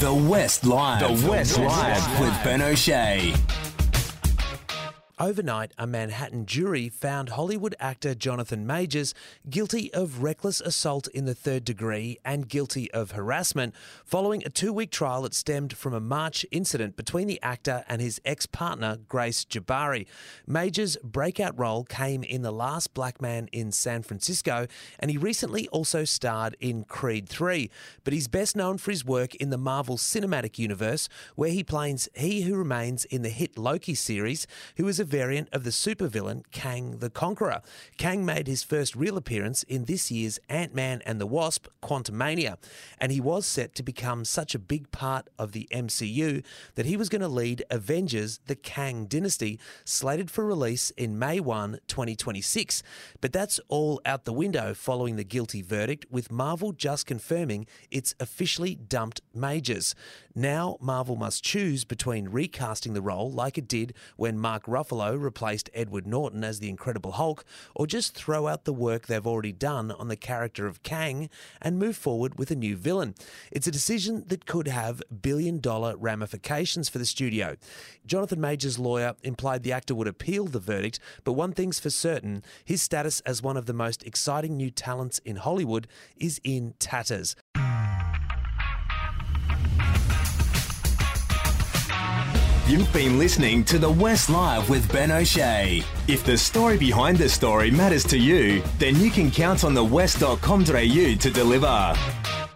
The West Live. The West Live. with Ben O'Shea. Overnight, a Manhattan jury found Hollywood actor Jonathan Majors guilty of reckless assault in the third degree and guilty of harassment following a two week trial that stemmed from a March incident between the actor and his ex partner, Grace Jabbari. Majors' breakout role came in The Last Black Man in San Francisco, and he recently also starred in Creed 3. But he's best known for his work in the Marvel Cinematic Universe, where he plays He Who Remains in the hit Loki series, who is a variant of the supervillain Kang the Conqueror. Kang made his first real appearance in this year's Ant Man and the Wasp Quantumania, and he was set to become such a big part of the MCU that he was going to lead Avengers The Kang Dynasty, slated for release in May 1, 2026. But that's all out the window following the guilty verdict, with Marvel just confirming it's officially dumped Majors. Now, Marvel must choose between recasting the role like it did when Mark Ruffalo replaced Edward Norton as the Incredible Hulk, or just throw out the work they've already done on the character of Kang and move forward with a new villain. It's a decision that could have billion dollar ramifications for the studio. Jonathan Majors' lawyer implied the actor would appeal the verdict, but one thing's for certain his status as one of the most exciting new talents in Hollywood is in tatters. You've been listening to The West Live with Ben O'Shea. If the story behind the story matters to you, then you can count on thewest.com.au to deliver.